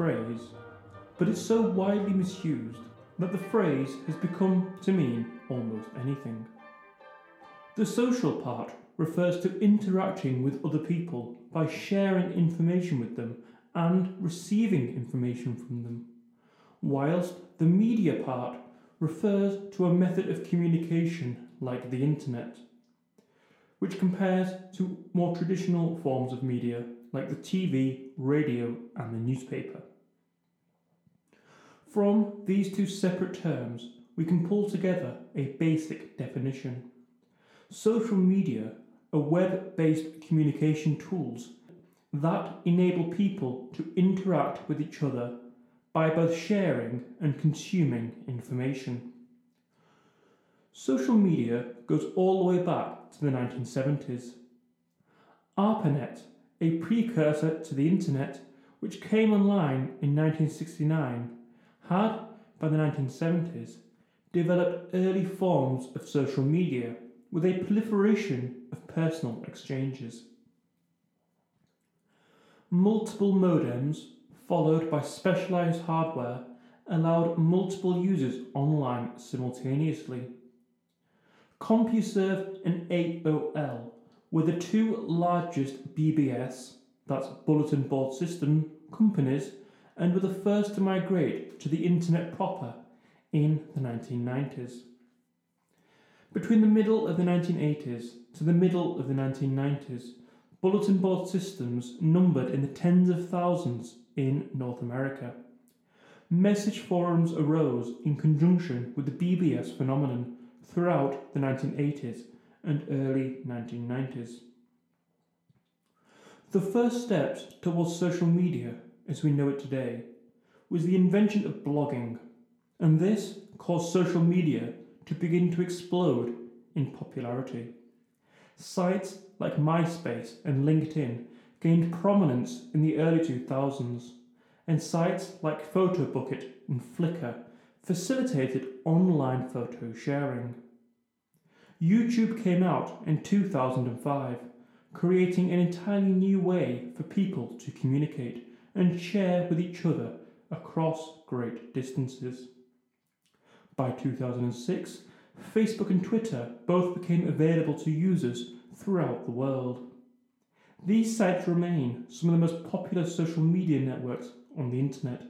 phrase, but it's so widely misused that the phrase has become to mean almost anything. The social part refers to interacting with other people by sharing information with them and receiving information from them, whilst the media part refers to a method of communication like the internet, which compares to more traditional forms of media like the TV, radio, and the newspaper. From these two separate terms, we can pull together a basic definition. Social media are web based communication tools that enable people to interact with each other by both sharing and consuming information. Social media goes all the way back to the 1970s. ARPANET, a precursor to the internet, which came online in 1969, had, by the 1970s, developed early forms of social media with a proliferation of personal exchanges. Multiple modems, followed by specialized hardware, allowed multiple users online simultaneously. CompuServe and AOL were the two largest BBS, that's Bulletin Board System, companies and were the first to migrate to the internet proper in the 1990s. Between the middle of the 1980s to the middle of the 1990s, bulletin board systems numbered in the tens of thousands in North America. Message forums arose in conjunction with the BBS phenomenon throughout the 1980s and early 1990s. The first steps towards social media as we know it today was the invention of blogging, and this caused social media to begin to explode in popularity. Sites like MySpace and LinkedIn gained prominence in the early 2000s, and sites like PhotoBucket and Flickr facilitated online photo sharing. YouTube came out in 2005, creating an entirely new way for people to communicate and share with each other across great distances. By 2006, Facebook and Twitter both became available to users throughout the world. These sites remain some of the most popular social media networks on the internet.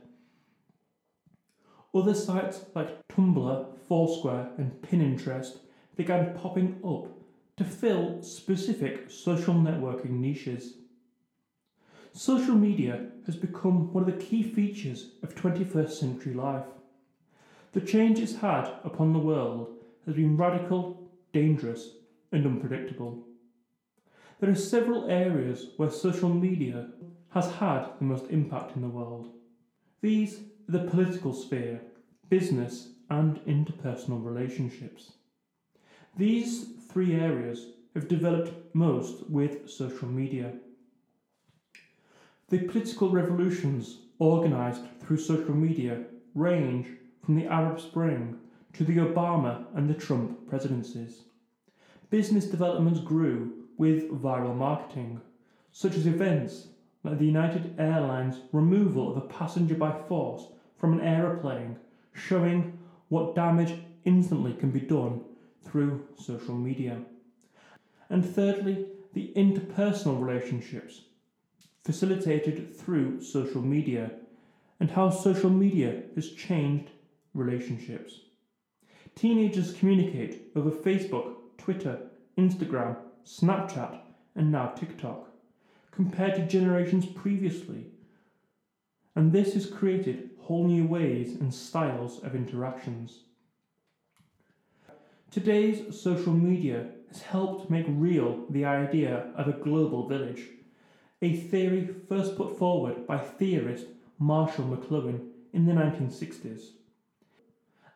Other sites like Tumblr, Foursquare, and Pinterest began popping up to fill specific social networking niches. Social media has become one of the key features of 21st century life. The change it's had upon the world has been radical, dangerous, and unpredictable. There are several areas where social media has had the most impact in the world. These are the political sphere, business, and interpersonal relationships. These three areas have developed most with social media. The political revolutions organised through social media range from the Arab Spring to the Obama and the Trump presidencies. Business developments grew with viral marketing, such as events like the United Airlines removal of a passenger by force from an aeroplane, showing what damage instantly can be done through social media. And thirdly, the interpersonal relationships facilitated through social media and how social media has changed relationships. Teenagers communicate over Facebook, Twitter, Instagram, Snapchat, and now TikTok, compared to generations previously. And this has created whole new ways and styles of interactions. Today's social media has helped make real the idea of a global village a theory first put forward by theorist Marshall McLuhan in the 1960s,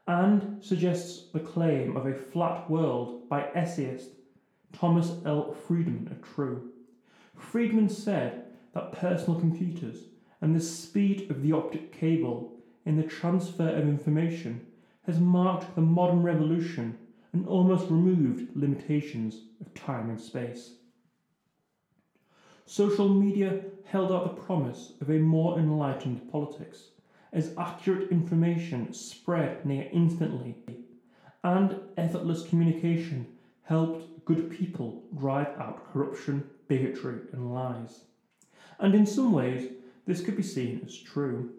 and suggests the claim of a flat world by essayist Thomas L. Friedman are true. Friedman said that personal computers and the speed of the optic cable in the transfer of information has marked the modern revolution and almost removed limitations of time and space. Social media held out the promise of a more enlightened politics, as accurate information spread near instantly, and effortless communication helped good people drive out corruption, bigotry, and lies. And in some ways, this could be seen as true.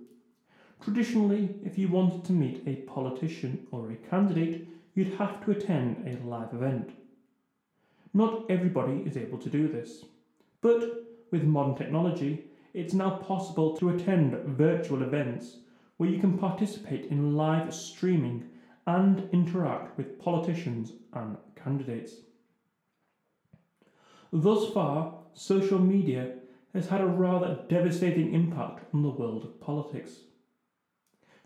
Traditionally, if you wanted to meet a politician or a candidate, you'd have to attend a live event. Not everybody is able to do this, but with modern technology, it's now possible to attend virtual events where you can participate in live streaming and interact with politicians and candidates. Thus far, social media has had a rather devastating impact on the world of politics.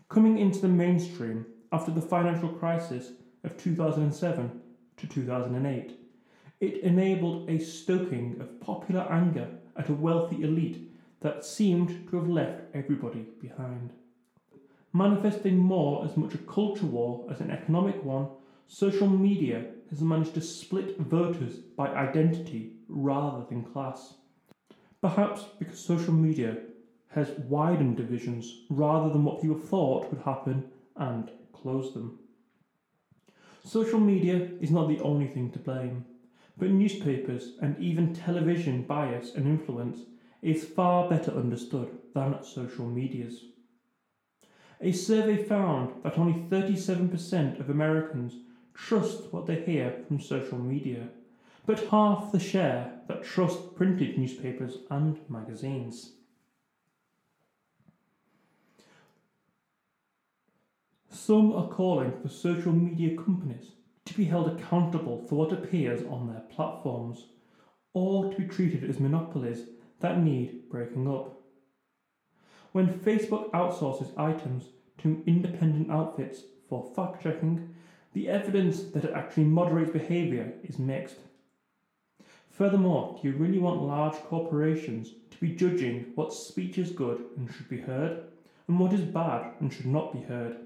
Coming into the mainstream after the financial crisis of 2007 to 2008, it enabled a stoking of popular anger at a wealthy elite that seemed to have left everybody behind. Manifesting more as much a culture war as an economic one, social media has managed to split voters by identity rather than class. Perhaps because social media has widened divisions rather than what people thought would happen and closed them. Social media is not the only thing to blame, but newspapers and even television bias and influence is far better understood than social medias. A survey found that only 37% of Americans trust what they hear from social media, but half the share that trust printed newspapers and magazines. Some are calling for social media companies to be held accountable for what appears on their platforms, or to be treated as monopolies that need breaking up. When Facebook outsources items to independent outfits for fact checking, the evidence that it actually moderates behaviour is mixed. Furthermore, do you really want large corporations to be judging what speech is good and should be heard, and what is bad and should not be heard?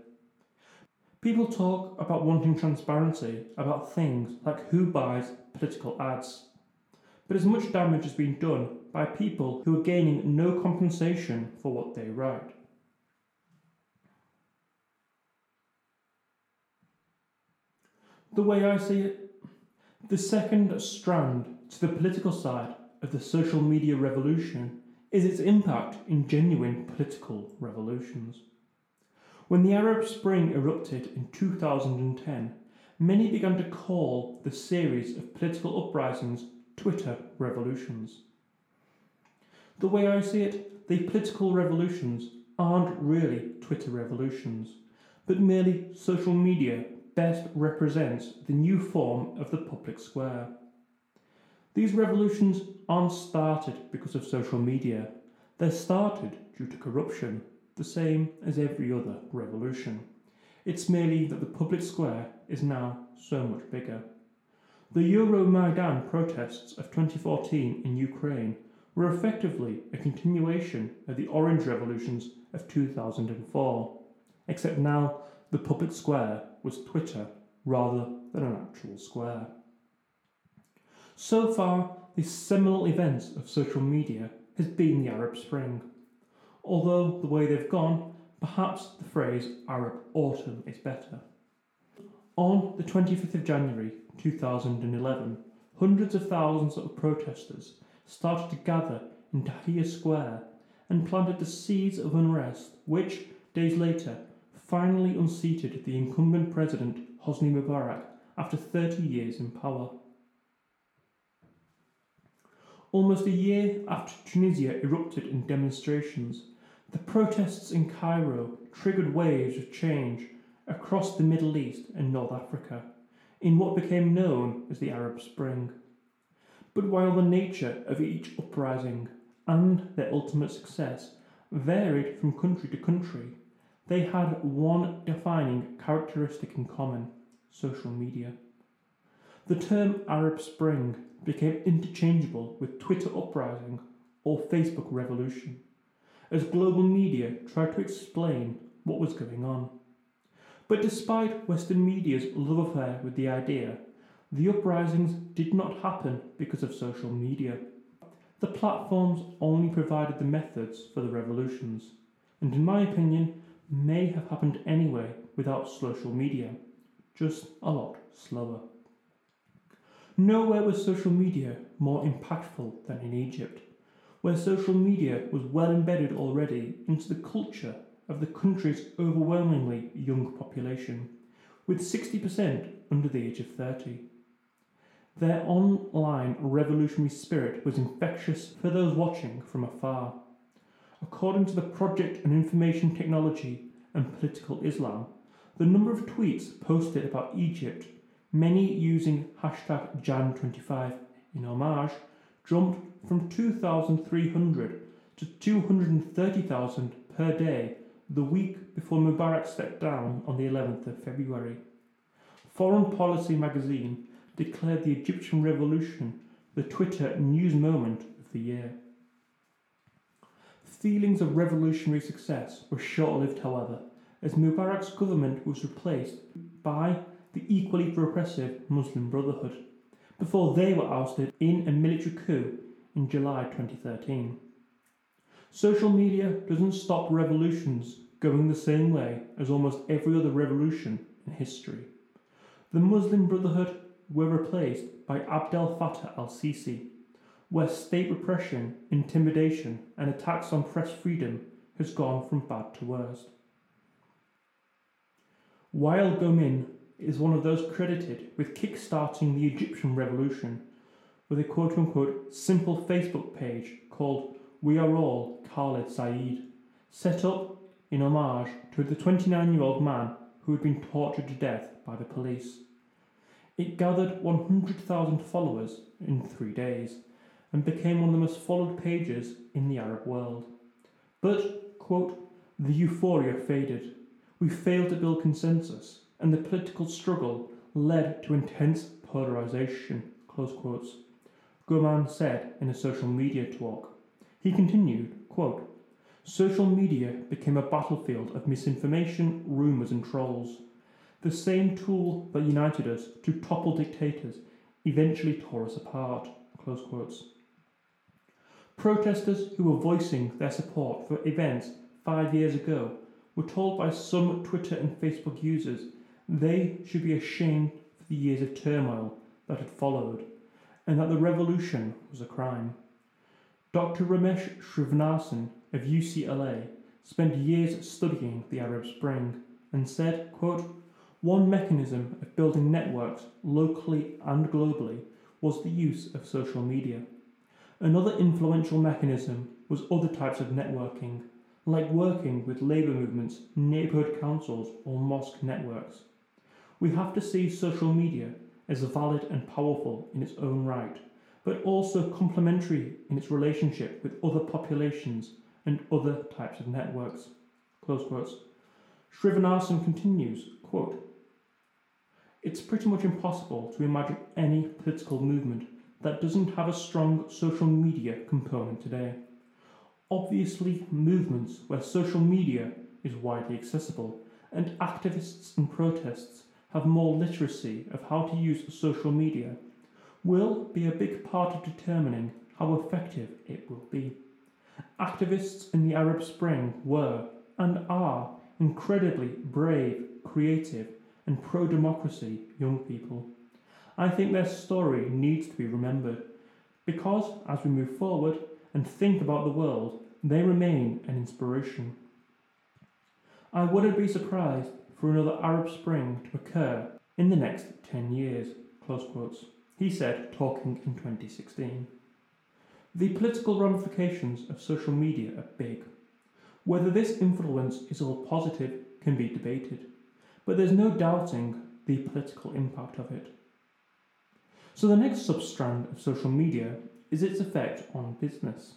People talk about wanting transparency about things like who buys political ads. But as much damage has been done by people who are gaining no compensation for what they write. The way I see it, the second strand to the political side of the social media revolution is its impact in genuine political revolutions. When the Arab Spring erupted in 2010, many began to call the series of political uprisings Twitter revolutions. The way I see it, the political revolutions aren't really Twitter revolutions, but merely social media best represents the new form of the public square. These revolutions aren't started because of social media, they're started due to corruption the same as every other revolution. It's merely that the public square is now so much bigger. The Euromaidan protests of 2014 in Ukraine were effectively a continuation of the Orange revolutions of 2004, except now the public square was Twitter rather than an actual square. So far, the seminal event of social media has been the Arab Spring although the way they've gone, perhaps the phrase Arab autumn is better. On the 25th of January 2011, hundreds of thousands of protesters started to gather in Tahrir Square and planted the seeds of unrest which, days later, finally unseated the incumbent president Hosni Mubarak after 30 years in power. Almost a year after Tunisia erupted in demonstrations, the protests in Cairo triggered waves of change across the Middle East and North Africa in what became known as the Arab Spring. But while the nature of each uprising and their ultimate success varied from country to country, they had one defining characteristic in common social media. The term Arab Spring became interchangeable with Twitter uprising or Facebook revolution as global media tried to explain what was going on. But despite Western media's love affair with the idea, the uprisings did not happen because of social media. The platforms only provided the methods for the revolutions, and in my opinion, may have happened anyway without social media, just a lot slower. Nowhere was social media more impactful than in Egypt, where social media was well embedded already into the culture of the country's overwhelmingly young population, with 60% under the age of 30. Their online revolutionary spirit was infectious for those watching from afar. According to the Project on Information Technology and Political Islam, the number of tweets posted about Egypt, many using hashtag Jan25 in homage, jumped from 2,300 to 230,000 per day the week before Mubarak stepped down on the 11th of February. Foreign Policy magazine declared the Egyptian revolution the Twitter news moment of the year. Feelings of revolutionary success were short lived, however, as Mubarak's government was replaced by the equally repressive Muslim Brotherhood, before they were ousted in a military coup in July 2013. Social media doesn't stop revolutions going the same way as almost every other revolution in history. The Muslim Brotherhood were replaced by Abdel Fattah al Sisi, where state repression, intimidation, and attacks on press freedom has gone from bad to worst. Wael Ghonim is one of those credited with kick-starting the Egyptian revolution with a quote unquote simple Facebook page called We Are All Khaled Said, set up in homage to the 29 year old man who had been tortured to death by the police. It gathered 100,000 followers in three days and became one of the most followed pages in the Arab world. But, quote, the euphoria faded. We failed to build consensus, and the political struggle led to intense polarization, close quotes. Ghonim said in a social media talk. He continued, quote, Social media became a battlefield of misinformation, rumours, and trolls. The same tool that united us to topple dictators eventually tore us apart. Protesters who were voicing their support for events five years ago were told by some Twitter and Facebook users they should be ashamed for the years of turmoil that had followed, and that the revolution was a crime. Dr. Ramesh Srinivasan of UCLA spent years studying the Arab Spring and said, quote, one mechanism of building networks locally and globally was the use of social media. Another influential mechanism was other types of networking, like working with labour movements, neighbourhood councils, or mosque networks. We have to see social media as valid and powerful in its own right, but also complementary in its relationship with other populations and other types of networks. Close quotes. Srinivasan continues, quote, It's pretty much impossible to imagine any political movement that doesn't have a strong social media component today. Obviously, movements where social media is widely accessible and activists and protests have more literacy of how to use social media will be a big part of determining how effective it will be. Activists in the Arab Spring were and are incredibly brave, creative, and pro democracy young people. I think their story needs to be remembered because as we move forward and think about the world, they remain an inspiration. I wouldn't be surprised for another Arab Spring to occur in the next 10 years. He said, talking in 2016. The political ramifications of social media are big. Whether this influence is all positive can be debated, but there's no doubting the political impact of it. So, the next substrand of social media is its effect on business.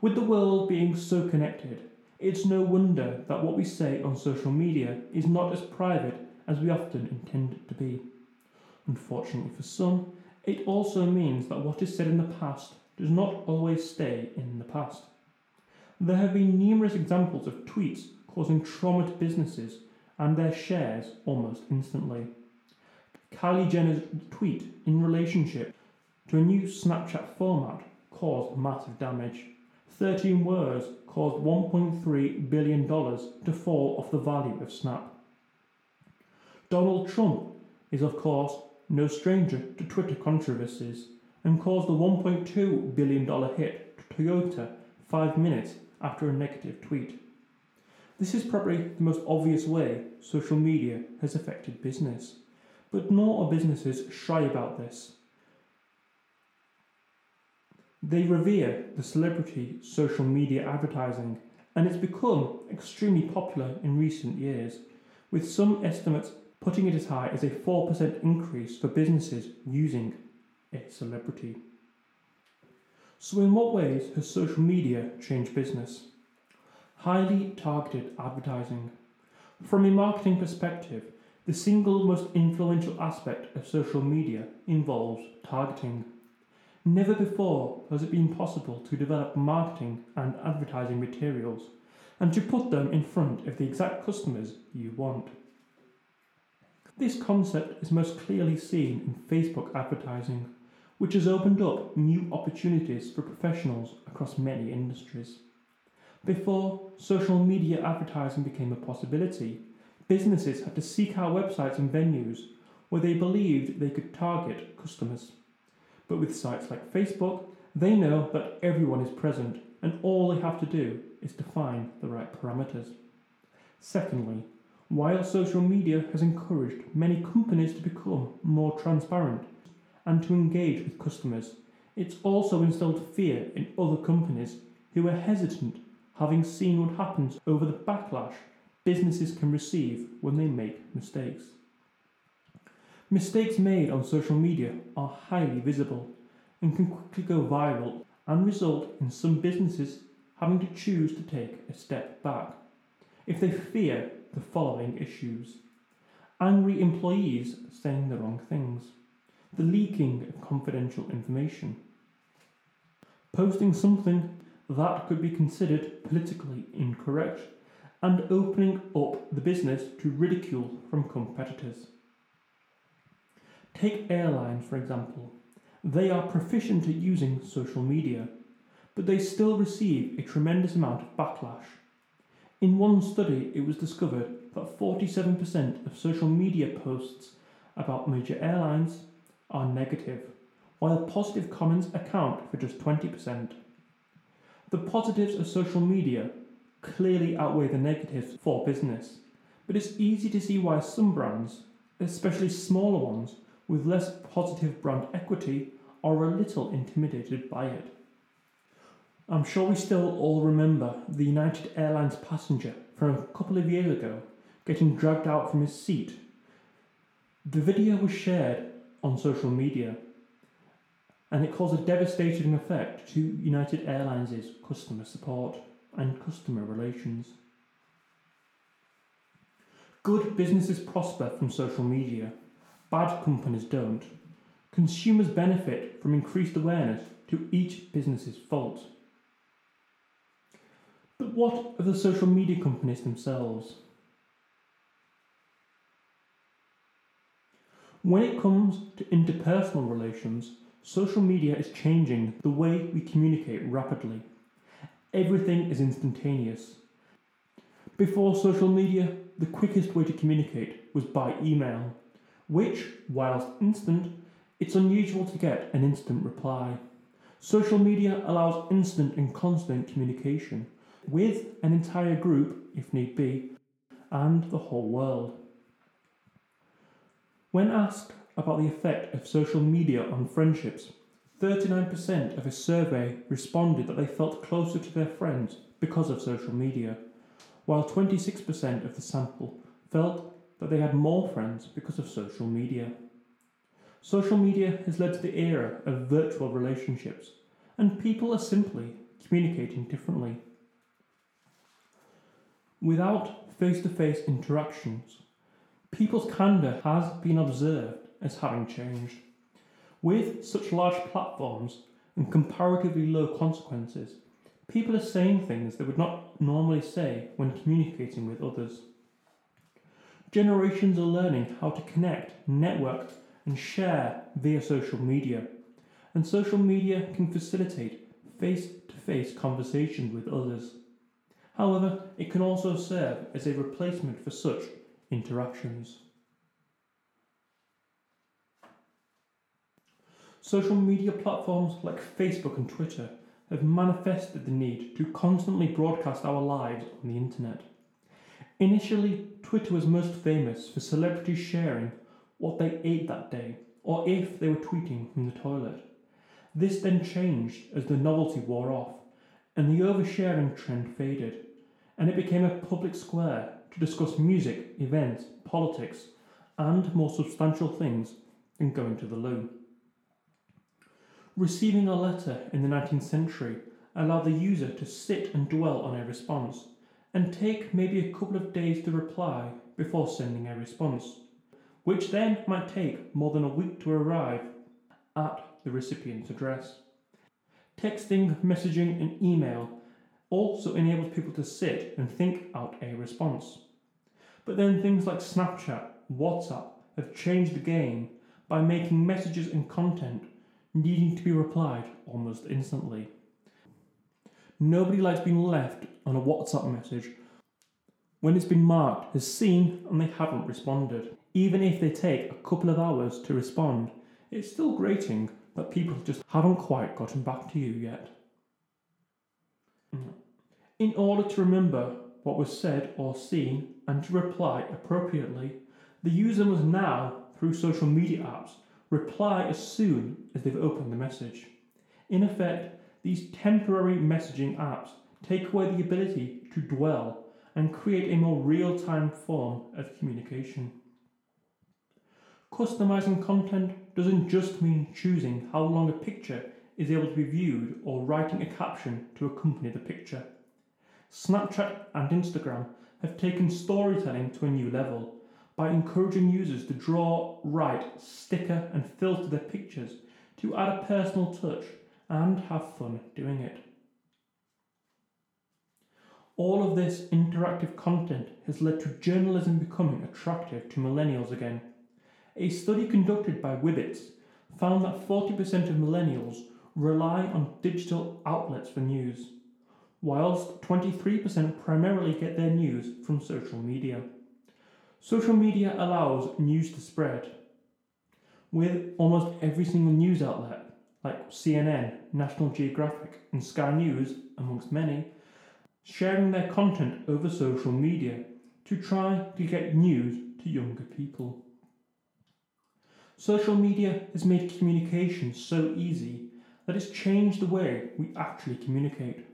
With the world being so connected, it's no wonder that what we say on social media is not as private as we often intend it to be. Unfortunately for some, it also means that what is said in the past does not always stay in the past. There have been numerous examples of tweets causing trauma to businesses and their shares almost instantly. Kylie Jenner's tweet in relationship to a new Snapchat format caused massive damage. 13 words caused $1.3 billion to fall off the value of Snap. Donald Trump is, of course, no stranger to Twitter controversies and caused a $1.2 billion hit to Toyota five minutes after a negative tweet. This is probably the most obvious way social media has affected business, but nor are businesses shy about this. They revere the celebrity social media advertising, and it's become extremely popular in recent years, with some estimates putting it as high as a 4% increase for businesses using a celebrity. So, in what ways has social media changed business? Highly targeted advertising. From a marketing perspective, the single most influential aspect of social media involves targeting. Never before has it been possible to develop marketing and advertising materials and to put them in front of the exact customers you want. This concept is most clearly seen in Facebook advertising, which has opened up new opportunities for professionals across many industries. Before social media advertising became a possibility, businesses had to seek out websites and venues where they believed they could target customers. But with sites like Facebook, they know that everyone is present and all they have to do is define the right parameters. Secondly, while social media has encouraged many companies to become more transparent and to engage with customers, it's also instilled fear in other companies who are hesitant, having seen what happens over the backlash businesses can receive when they make mistakes. Mistakes made on social media are highly visible and can quickly go viral and result in some businesses having to choose to take a step back if they fear the following issues. Angry employees saying the wrong things, the leaking of confidential information, posting something that could be considered politically incorrect, and opening up the business to ridicule from competitors. Take airlines, for example. They are proficient at using social media, but they still receive a tremendous amount of backlash in one study, it was discovered that 47% of social media posts about major airlines are negative, while positive comments account for just 20%. The positives of social media clearly outweigh the negatives for business, but it's easy to see why some brands, especially smaller ones with less positive brand equity, are a little intimidated by it. I'm sure we still all remember the United Airlines passenger from a couple of years ago getting dragged out from his seat. The video was shared on social media and it caused a devastating effect to United Airlines' customer support and customer relations. Good businesses prosper from social media, bad companies don't. Consumers benefit from increased awareness to each business's faults. But what of the social media companies themselves? When it comes to interpersonal relations, social media is changing the way we communicate rapidly. Everything is instantaneous. Before social media, the quickest way to communicate was by email, which, whilst instant, it's unusual to get an instant reply. Social media allows instant and constant communication, with an entire group, if need be, and the whole world. When asked about the effect of social media on friendships, 39% of a survey responded that they felt closer to their friends because of social media, while 26% of the sample felt that they had more friends because of social media. Social media has led to the era of virtual relationships, and people are simply communicating differently. Without face to face interactions, people's candour has been observed as having changed. With such large platforms and comparatively low consequences, people are saying things they would not normally say when communicating with others. Generations are learning how to connect, network, and share via social media, and social media can facilitate face to face conversations with others. However, it can also serve as a replacement for such interactions. Social media platforms like Facebook and Twitter have manifested the need to constantly broadcast our lives on the internet. Initially, Twitter was most famous for celebrities sharing what they ate that day or if they were tweeting from the toilet. This then changed as the novelty wore off and the oversharing trend faded, and it became a public square to discuss music, events, politics, and more substantial things than going to the loo. Receiving a letter in the 19th century allowed the user to sit and dwell on a response and take maybe a couple of days to reply before sending a response, which then might take more than a week to arrive at the recipient's address. Texting, messaging, and email also enables people to sit and think out a response. But then things like Snapchat, WhatsApp have changed the game by making messages and content needing to be replied almost instantly. Nobody likes being left on a WhatsApp message when it's been marked as seen and they haven't responded. Even if they take a couple of hours to respond, it's still grating that people just haven't quite gotten back to you yet. In order to remember what was said or seen and to reply appropriately, the user must now, through social media apps, reply as soon as they've opened the message. In effect, these temporary messaging apps take away the ability to dwell and create a more real time form of communication. Customizing content doesn't just mean choosing how long a picture is able to be viewed or writing a caption to accompany the picture. Snapchat and Instagram have taken storytelling to a new level by encouraging users to draw, write, sticker, and filter their pictures to add a personal touch and have fun doing it. All of this interactive content has led to journalism becoming attractive to millennials again. A study conducted by Whibits found that 40% of millennials rely on digital outlets for news, whilst 23% primarily get their news from social media. Social media allows news to spread, with almost every single news outlet, like CNN, National Geographic, and Sky News, amongst many, sharing their content over social media to try to get news to younger people. Social media has made communication so easy that it's changed the way we actually communicate.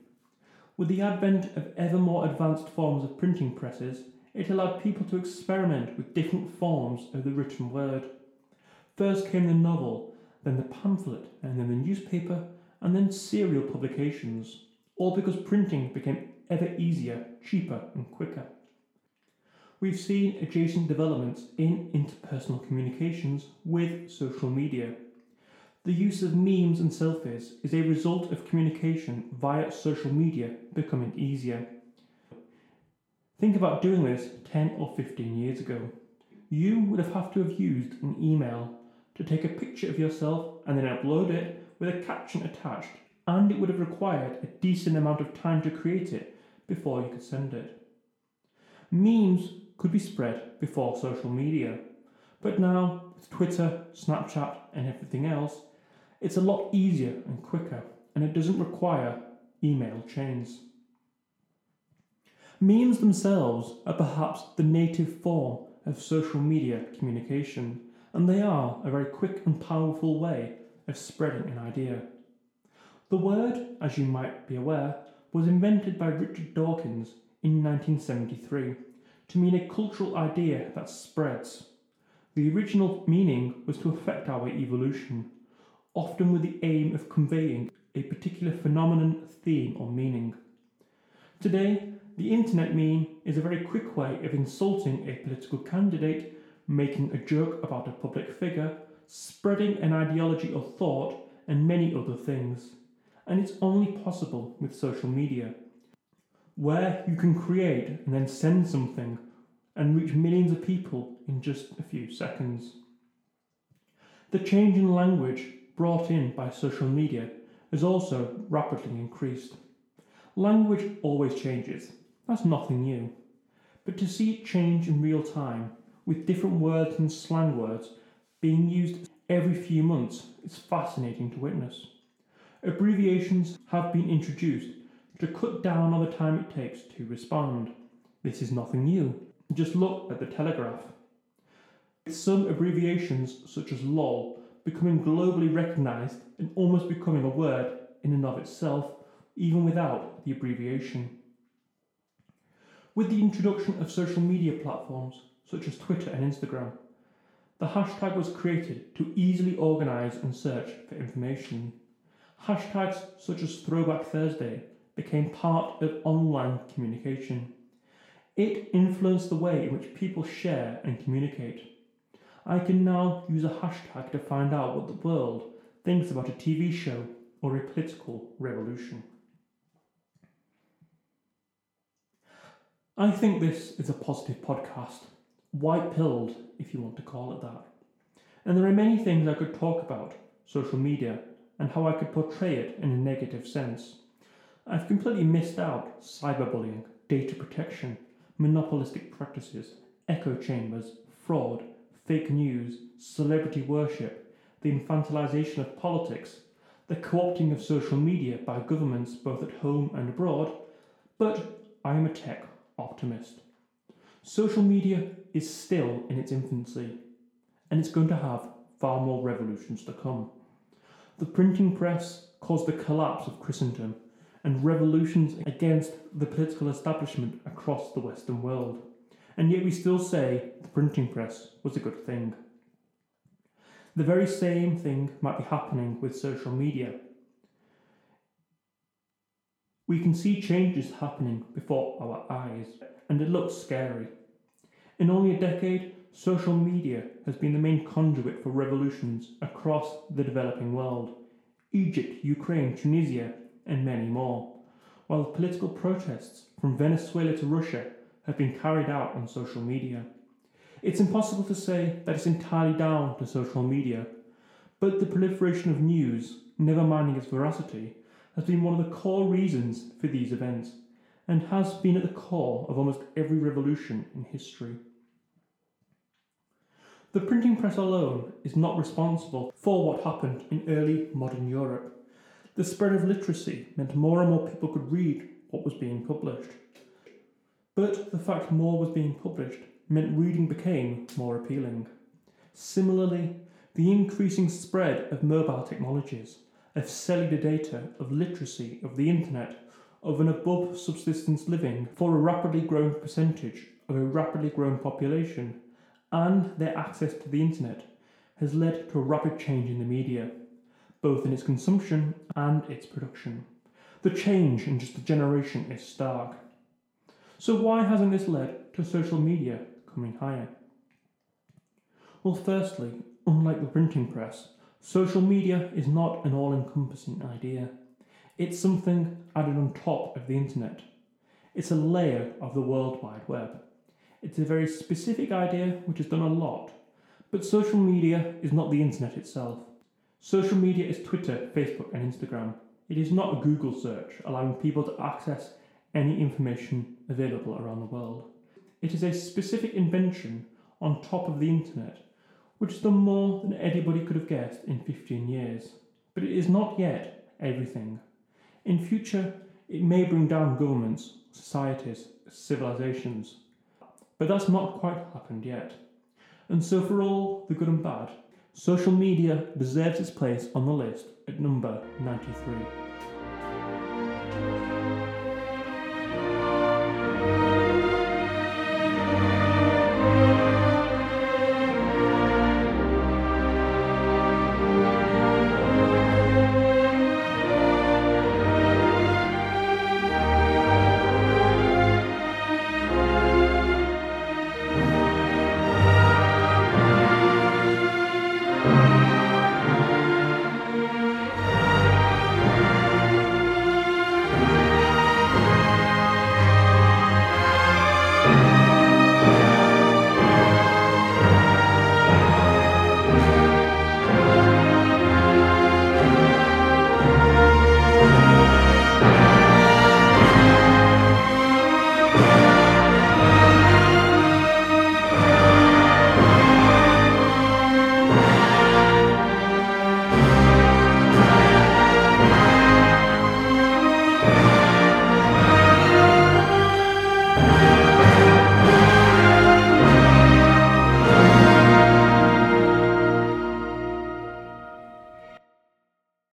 With the advent of ever more advanced forms of printing presses, it allowed people to experiment with different forms of the written word. First came the novel, then the pamphlet, and then the newspaper, and then serial publications, all because printing became ever easier, cheaper, and quicker. We've seen adjacent developments in interpersonal communications with social media. The use of memes and selfies is a result of communication via social media becoming easier. Think about doing this 10 or 15 years ago. You would have had to have used an email to take a picture of yourself and then upload it with a caption attached, and it would have required a decent amount of time to create it before you could send it. Memes could be spread before social media, but now with Twitter, Snapchat, and everything else, it's a lot easier and quicker, and it doesn't require email chains. Memes themselves are perhaps the native form of social media communication, and they are a very quick and powerful way of spreading an idea. The word, as you might be aware, was invented by Richard Dawkins in 1973 to mean a cultural idea that spreads. The original meaning was to affect our evolution, often with the aim of conveying a particular phenomenon, theme, or meaning. Today, the internet meme is a very quick way of insulting a political candidate, making a joke about a public figure, spreading an ideology or thought, and many other things. And it's only possible with social media, where you can create and then send something and reach millions of people in just a few seconds. The change in language brought in by social media has also rapidly increased. Language always changes, that's nothing new. But to see it change in real time, with different words and slang words being used every few months, is fascinating to witness. Abbreviations have been introduced to cut down on the time it takes to respond. This is nothing new. Just look at the Telegraph. With some abbreviations, such as LOL, becoming globally recognised and almost becoming a word in and of itself, even without the abbreviation. With the introduction of social media platforms such as Twitter and Instagram, the hashtag was created to easily organise and search for information. Hashtags such as Throwback Thursday became part of online communication. It influenced the way in which people share and communicate. I can now use a hashtag to find out what the world thinks about a TV show or a political revolution. I think this is a positive podcast, white pilled, if you want to call it that. And there are many things I could talk about social media and how I could portray it in a negative sense. I've completely missed out cyberbullying, data protection, monopolistic practices, echo chambers, fraud, fake news, celebrity worship, the infantilization of politics, the co opting of social media by governments both at home and abroad, but I am a tech optimist. Social media is still in its infancy, and it's going to have far more revolutions to come. The printing press caused the collapse of Christendom and revolutions against the political establishment across the Western world. And yet we still say the printing press was a good thing. The very same thing might be happening with social media. We can see changes happening before our eyes, and it looks scary. In only a decade, social media has been the main conduit for revolutions across the developing world. Egypt, Ukraine, Tunisia, and many more, while political protests from Venezuela to Russia have been carried out on social media. It's impossible to say that it's entirely down to social media, but the proliferation of news, never minding its veracity, has been one of the core reasons for these events and has been at the core of almost every revolution in history. The printing press alone is not responsible for what happened in early modern Europe. The spread of literacy meant more and more people could read what was being published. But the fact more was being published meant reading became more appealing. Similarly, the increasing spread of mobile technologies, of cellular data, of literacy, of the internet, of an above subsistence living for a rapidly growing percentage of a rapidly growing population, and their access to the internet has led to a rapid change in the media both in its consumption and its production. The change in just a generation is stark. So, why hasn't this led to social media coming higher? Well, firstly, unlike the printing press, social media is not an all encompassing idea. It's something added on top of the internet. It's a layer of the World Wide Web. It's a very specific idea which has done a lot, but social media is not the internet itself. Social media is Twitter, Facebook, and Instagram. It is not a Google search allowing people to access any information available around the world. It is a specific invention on top of the internet, which has done more than anybody could have guessed in 15 years. But it is not yet everything. In future, it may bring down governments, societies, civilizations. But that's not quite happened yet. And so, for all the good and bad, Social media deserves its place on the list at number 93.